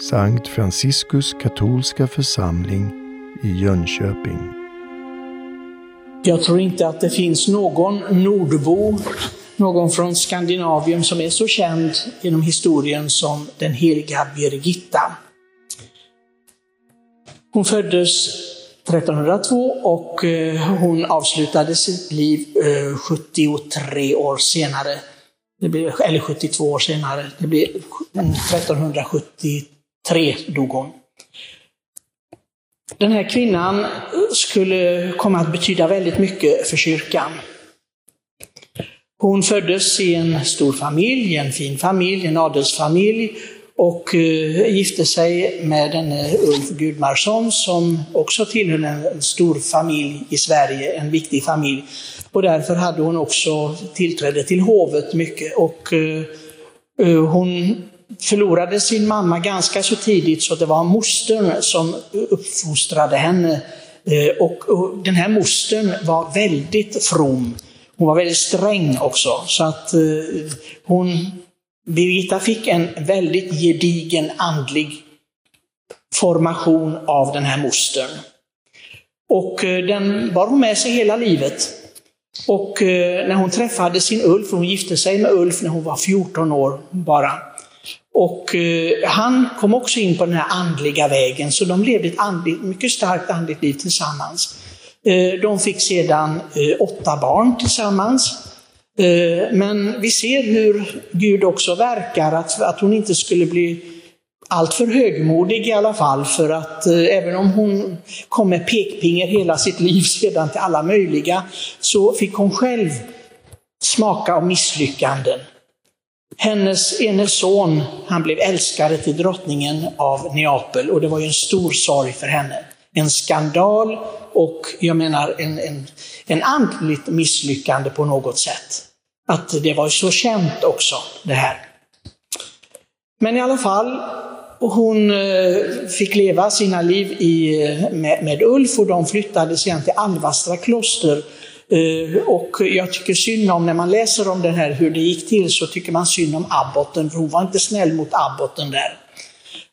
Sankt Franciskus katolska församling i Jönköping. Jag tror inte att det finns någon nordbo, någon från Skandinavien som är så känd genom historien som den heliga Birgitta. Hon föddes 1302 och eh, hon avslutade sitt liv eh, 73 år senare. Det blir, eller 72 år senare. Det blev 1373 dog hon. Den här kvinnan skulle komma att betyda väldigt mycket för kyrkan. Hon föddes i en stor familj, en fin familj, en adelsfamilj och eh, gifte sig med denne eh, Ulf Gudmarsson som också tillhörde en stor familj i Sverige, en viktig familj. Och därför hade hon också tillträde till hovet mycket. Och eh, hon förlorade sin mamma ganska så tidigt så det var mostern som uppfostrade henne. Eh, och, och den här mostern var väldigt from. Hon var väldigt sträng också. Så att eh, hon Birgitta fick en väldigt gedigen andlig formation av den här mostern. Och eh, den bar hon med sig hela livet. Och när hon träffade sin Ulf, hon gifte sig med Ulf när hon var 14 år bara. Och eh, han kom också in på den här andliga vägen, så de levde ett andligt, mycket starkt andligt liv tillsammans. Eh, de fick sedan eh, åtta barn tillsammans. Eh, men vi ser hur Gud också verkar, att, att hon inte skulle bli alltför högmodig i alla fall, för att eh, även om hon kom med pekpinger hela sitt liv sedan till alla möjliga, så fick hon själv smaka av misslyckanden. Hennes ene son, han blev älskare till drottningen av Neapel och det var ju en stor sorg för henne. En skandal och jag menar en, en, en andligt misslyckande på något sätt. Att det var så känt också, det här. Men i alla fall, hon eh, fick leva sina liv i, eh, med, med Ulf och de flyttade sen till Alvastra kloster. Eh, och jag tycker synd om, när man läser om det här hur det gick till, så tycker man synd om abboten, för hon var inte snäll mot abboten där.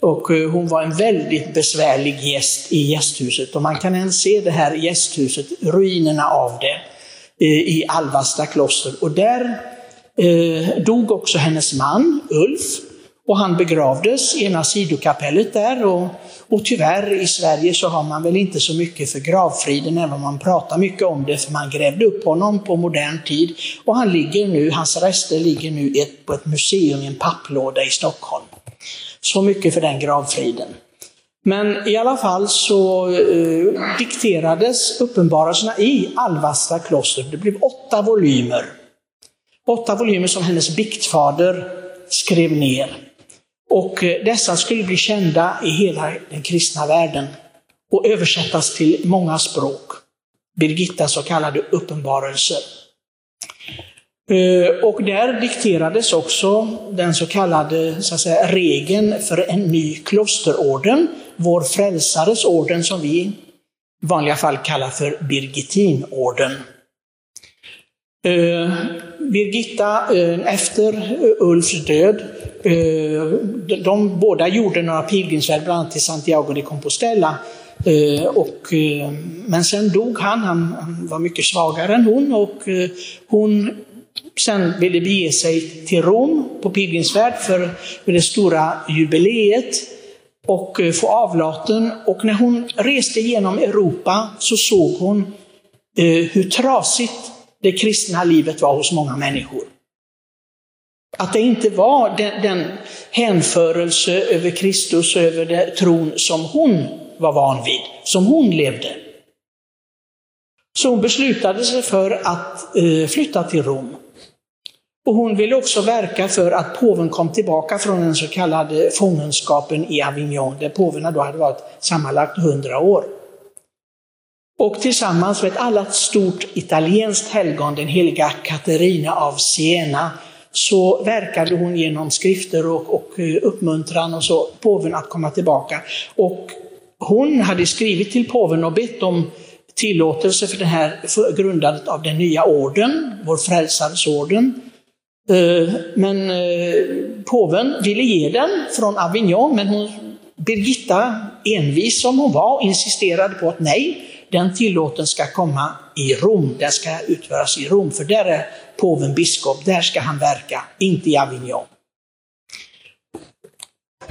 Och eh, hon var en väldigt besvärlig gäst i gästhuset och man kan än se det här gästhuset, ruinerna av det eh, i Alvasta kloster. Och där dog också hennes man Ulf och han begravdes i ena sidokapellet där. Och, och tyvärr i Sverige så har man väl inte så mycket för gravfriden, även om man pratar mycket om det, för man grävde upp honom på modern tid. Och han ligger nu, hans rester ligger nu ett, på ett museum i en papplåda i Stockholm. Så mycket för den gravfriden. Men i alla fall så eh, dikterades uppenbarelserna i Alvastra kloster. Det blev åtta volymer. Åtta volymer som hennes biktfader skrev ner. Och eh, dessa skulle bli kända i hela den kristna världen och översättas till många språk. Birgittas så kallade uppenbarelser. Eh, och där dikterades också den så kallade så att säga, regeln för en ny klosterorden, vår frälsares orden som vi i vanliga fall kallar för Birgittinorden. Eh, Birgitta, eh, efter eh, Ulfs död, eh, de båda gjorde några pilgrimsfärder, bland annat till Santiago de Compostela. Eh, och, men sen dog han, han var mycket svagare än hon och hon Sen ville bege sig till Rom på pilgrimsfärd för, det stora jubileet och få avlaten. Och när hon reste genom Europa så såg hon hur trasigt det kristna livet var hos många människor. Att det inte var den, den hänförelse över Kristus och över det, tron som hon var van vid, som hon levde. Så hon beslutade sig för att eh, flytta till Rom. Och hon ville också verka för att påven kom tillbaka från den så kallade fångenskapen i Avignon, där påven då hade varit sammanlagt 100 år. Och tillsammans med ett annat stort italienskt helgon, den heliga Katarina av Siena, så verkade hon genom skrifter och, och eh, uppmuntran och så påven att komma tillbaka. Och hon hade skrivit till påven och bett om tillåtelse för det här för grundandet av den nya orden, vår frälsaresorden. Eh, men eh, påven ville ge den från Avignon, men hon Birgitta, envis som hon var, insisterade på att nej, den tillåten ska komma i Rom, den ska utföras i Rom, för där är påven biskop, där ska han verka, inte i Avignon.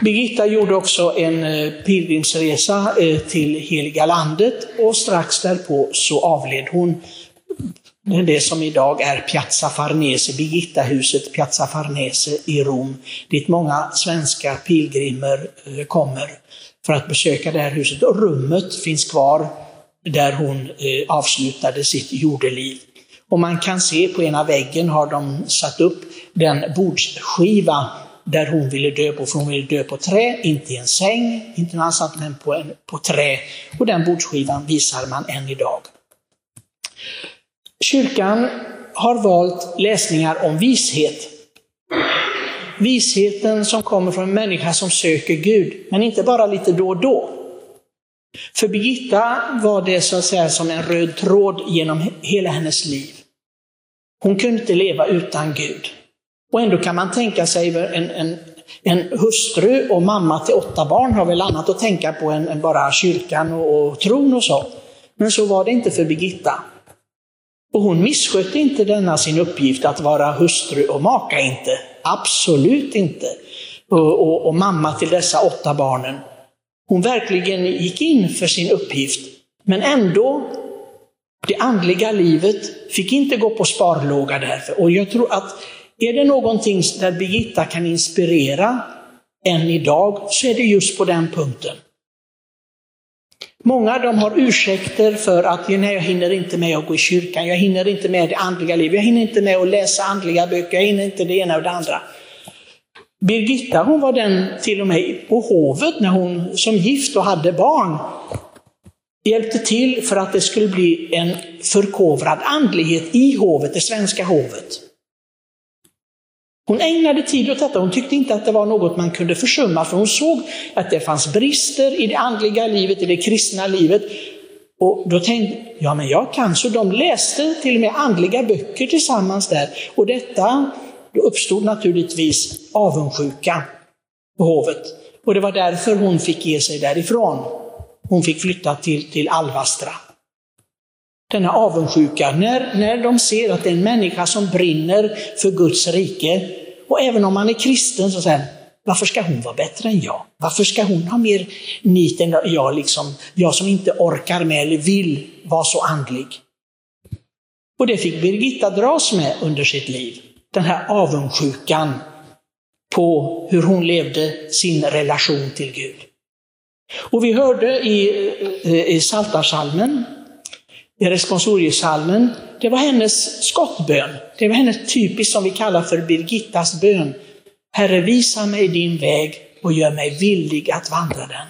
Birgitta gjorde också en eh, pilgrimsresa eh, till Heliga landet och strax därpå så avled hon. Det som idag är Piazza Farnese, Birgittahuset Piazza Farnese i Rom, dit många svenska pilgrimer eh, kommer för att besöka det här huset. Och rummet finns kvar där hon eh, avslutade sitt jordeliv. Och man kan se på ena väggen har de satt upp den bordsskiva där hon ville dö på, för hon ville dö på trä, inte i en säng, inte någonstans, men på, en, på trä. Och den bordsskivan visar man än idag. Kyrkan har valt läsningar om vishet. Visheten som kommer från en människa som söker Gud, men inte bara lite då och då. För Birgitta var det så att säga som en röd tråd genom hela hennes liv. Hon kunde inte leva utan Gud. Och ändå kan man tänka sig en, en, en hustru och mamma till åtta barn har väl annat att tänka på än, än bara kyrkan och, och tron och så. Men så var det inte för Birgitta. Och hon misskötte inte denna sin uppgift att vara hustru och maka inte. Absolut inte. Och, och, och, mamma till dessa åtta barnen. Hon verkligen gick in för sin uppgift. Men ändå, det andliga livet fick inte gå på sparlåga därför. Och jag tror att är det någonting där Birgitta kan inspirera än idag så är det just på den punkten. Många de har ursäkter för att nej, jag hinner inte med att gå i kyrkan, jag hinner inte med det andliga livet, jag hinner inte med att läsa andliga böcker, jag hinner inte det ena och det andra. Birgitta hon var den till och med på hovet när hon som gift och hade barn hjälpte till för att det skulle bli en förkovrad andlighet i hovet, det svenska hovet. Hon ägnade tid åt detta. Hon tyckte inte att det var något man kunde försumma, för hon såg att det fanns brister i det andliga livet, i det kristna livet. Och då tänkte ja men jag kan, så de läste till och med andliga böcker tillsammans där. Och detta, då uppstod naturligtvis avundsjuka på hovet. Och det var därför hon fick ge sig därifrån. Hon fick flytta till, till Alvastra denna avundsjuka, när, när de ser att det är en människa som brinner för Guds rike, och även om man är kristen så säger varför ska hon vara bättre än jag? Varför ska hon ha mer nit än jag, liksom, jag som inte orkar med eller vill vara så andlig? Och det fick Birgitta dras med under sitt liv, den här avundsjukan på hur hon levde sin relation till Gud. Och vi hörde i, i Psaltarpsalmen i responsoriesalmen, det var hennes skottbön. Det var hennes typiskt som vi kallar för Birgittas bön. Herre, visa mig din väg och gör mig villig att vandra den.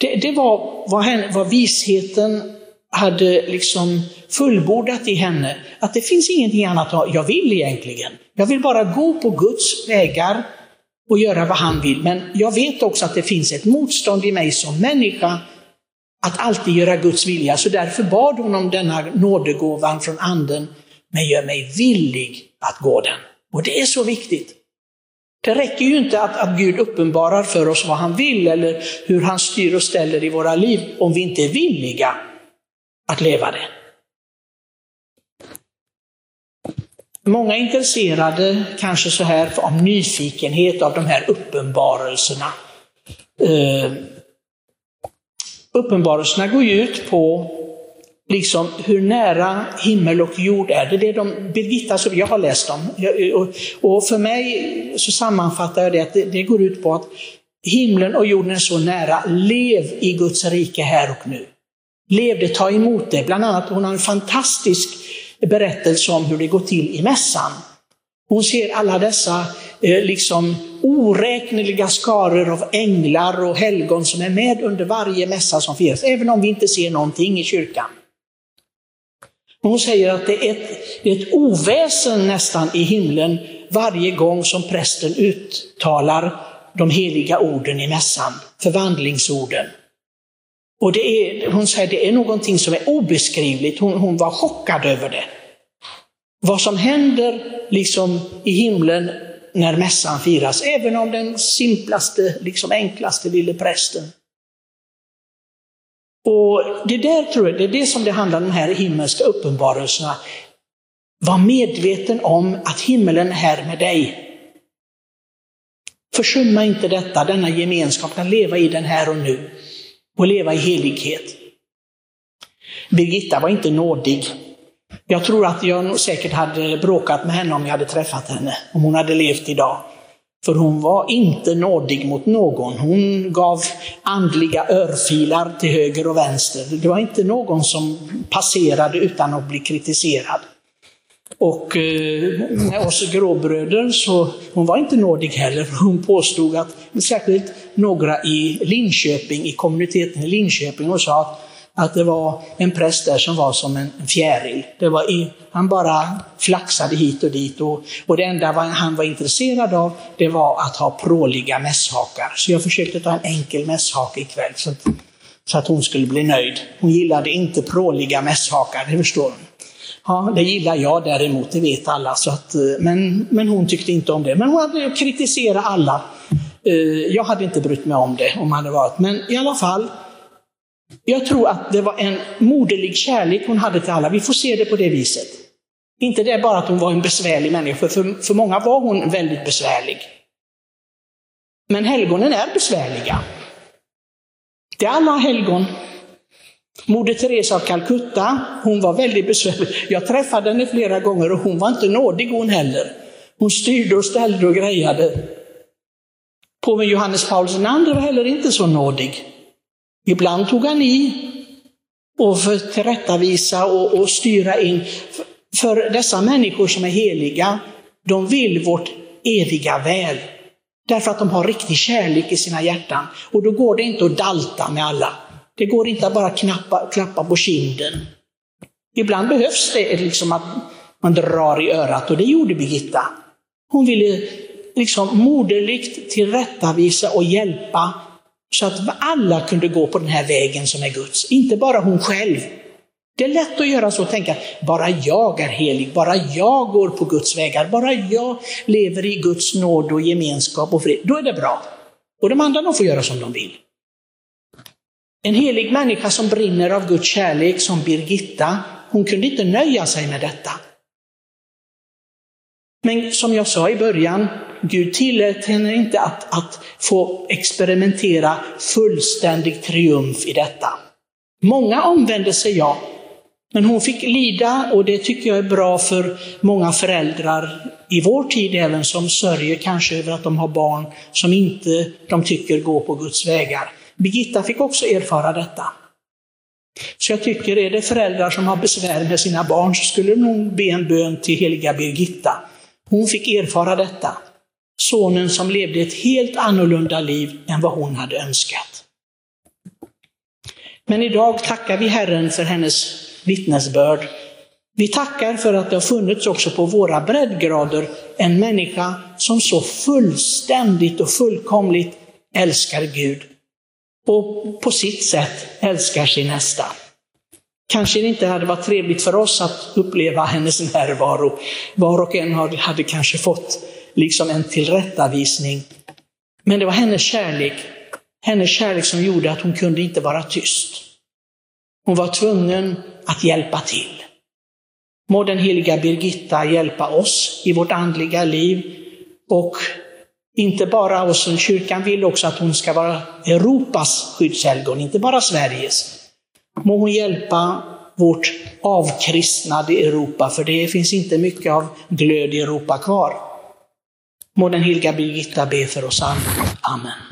Det, det var vad, henne, vad visheten hade liksom fullbordat i henne. Att det finns ingenting annat jag vill egentligen. Jag vill bara gå på Guds vägar och göra vad han vill. Men jag vet också att det finns ett motstånd i mig som människa att alltid göra Guds vilja. Så därför bad hon om denna nådegåvan från anden, men gör mig villig att gå den. Och det är så viktigt. Det räcker ju inte att, att Gud uppenbarar för oss vad han vill eller hur han styr och ställer i våra liv om vi inte är villiga att leva det. Många är intresserade, kanske så här, av nyfikenhet av de här uppenbarelserna. Uh, Uppenbarelserna går ju ut på liksom hur nära himmel och jord är. Det är det de, Birgitta, som jag har läst dem. Och för mig så sammanfattar jag det att det går ut på att himlen och jorden är så nära. Lev i Guds rike här och nu. Levde, ta emot det. Bland annat, hon har en fantastisk berättelse om hur det går till i mässan. Hon ser alla dessa eh, liksom oräkneliga skaror av änglar och helgon som är med under varje mässa som firas, även om vi inte ser någonting i kyrkan. Hon säger att det är, ett, det är ett oväsen nästan i himlen varje gång som prästen uttalar de heliga orden i mässan, förvandlingsorden. Och det är, hon säger att det är någonting som är obeskrivligt, hon, hon var chockad över det. Vad som händer liksom i himlen när mässan firas, även om den simplaste, liksom enklaste lille prästen. Och det där tror jag, det är det som det handlar om de här himmelska uppenbarelserna. Var medveten om att himmelen är här med dig. Försumma inte detta, denna gemenskap, att leva i den här och nu och leva i helighet. Birgitta var inte nådig. Jag tror att jag säkert hade bråkat med henne om jag hade träffat henne, om hon hade levt idag. För hon var inte nådig mot någon. Hon gav andliga örfilar till höger och vänster. Det var inte någon som passerade utan att bli kritiserad. Och eh, med oss gråbröder så hon var inte nådig heller. Hon påstod att, särskilt några i Linköping, i kommuniteten i Linköping, och sa att att det var en präst där som var som en fjäril. Det var i, han bara flaxade hit och dit och, och det enda han var intresserad av det var att ha pråliga mässhakar. Så jag försökte ta en enkel mässhake ikväll så att, så att hon skulle bli nöjd. Hon gillade inte pråliga mässhakar, det förstår hon. Ja, det gillar jag däremot, det vet alla. Så att, eh, men, men hon tyckte inte om det. Men hon hade kritiserat alla. Eh, jag hade inte brytt mig om det om hon hade varit. Men i alla fall, jag tror att det var en moderlig kärlek hon hade till alla. Vi får se det på det viset. Inte det bara att hon var en besvärlig människa, för, för många var hon väldigt besvärlig. Men helgonen är besvärliga. Det är alla helgon. Moder Teresa av Calcutta, hon var väldigt besvärlig. Jag träffade henne flera gånger och hon var inte nådig hon heller. Hon styrde och ställde och grejade. Påven Johannes Paulus II var heller inte så nådig. Ibland tog han i och för tillrättavisa och, och styra in. För dessa människor som är heliga, de vill vårt eviga väl. Därför att de har riktig kärlek i sina hjärtan. Och då går det inte att dalta med alla. Det går inte att bara knappa, klappa på kinden. Ibland behövs det liksom att man drar i örat och det gjorde Birgitta. Hon ville liksom moderligt tillrättavisa och hjälpa så att alla kunde gå på den här vägen som är Guds, inte bara hon själv. Det är lätt att göra så och tänka, bara jag är helig, bara jag går på Guds vägar, bara jag lever i Guds nåd och gemenskap och fred, då är det bra. Och de andra de får göra som de vill. En helig människa som brinner av Guds kärlek, som Birgitta, hon kunde inte nöja sig med detta. Men som jag sa i början, Gud tillät henne inte att, att få experimentera fullständig triumf i detta. Många omvände sig, ja, men hon fick lida och det tycker jag är bra för många föräldrar i vår tid även som sörjer kanske över att de har barn som inte de tycker går på Guds vägar. Birgitta fick också erfara detta. Så jag tycker, är det föräldrar som har besvär med sina barn så skulle de nog be en bön till heliga Birgitta. Hon fick erfara detta. Sonen som levde ett helt annorlunda liv än vad hon hade önskat. Men idag tackar vi Herren för hennes vittnesbörd. Vi tackar för att det har funnits också på våra breddgrader en människa som så fullständigt och fullkomligt älskar Gud och på sitt sätt älskar sin nästa. Kanske det inte hade varit trevligt för oss att uppleva hennes närvaro. Var och en hade kanske fått liksom en tillrättavisning. Men det var hennes kärlek, hennes kärlek som gjorde att hon kunde inte vara tyst. Hon var tvungen att hjälpa till. Må den heliga Birgitta hjälpa oss i vårt andliga liv och inte bara oss kyrkan vill också att hon ska vara Europas skyddshelgon, inte bara Sveriges. Må hon hjälpa vårt avkristnade Europa, för det finns inte mycket av glöd i Europa kvar. Må den heliga Birgitta be för oss alla. Amen.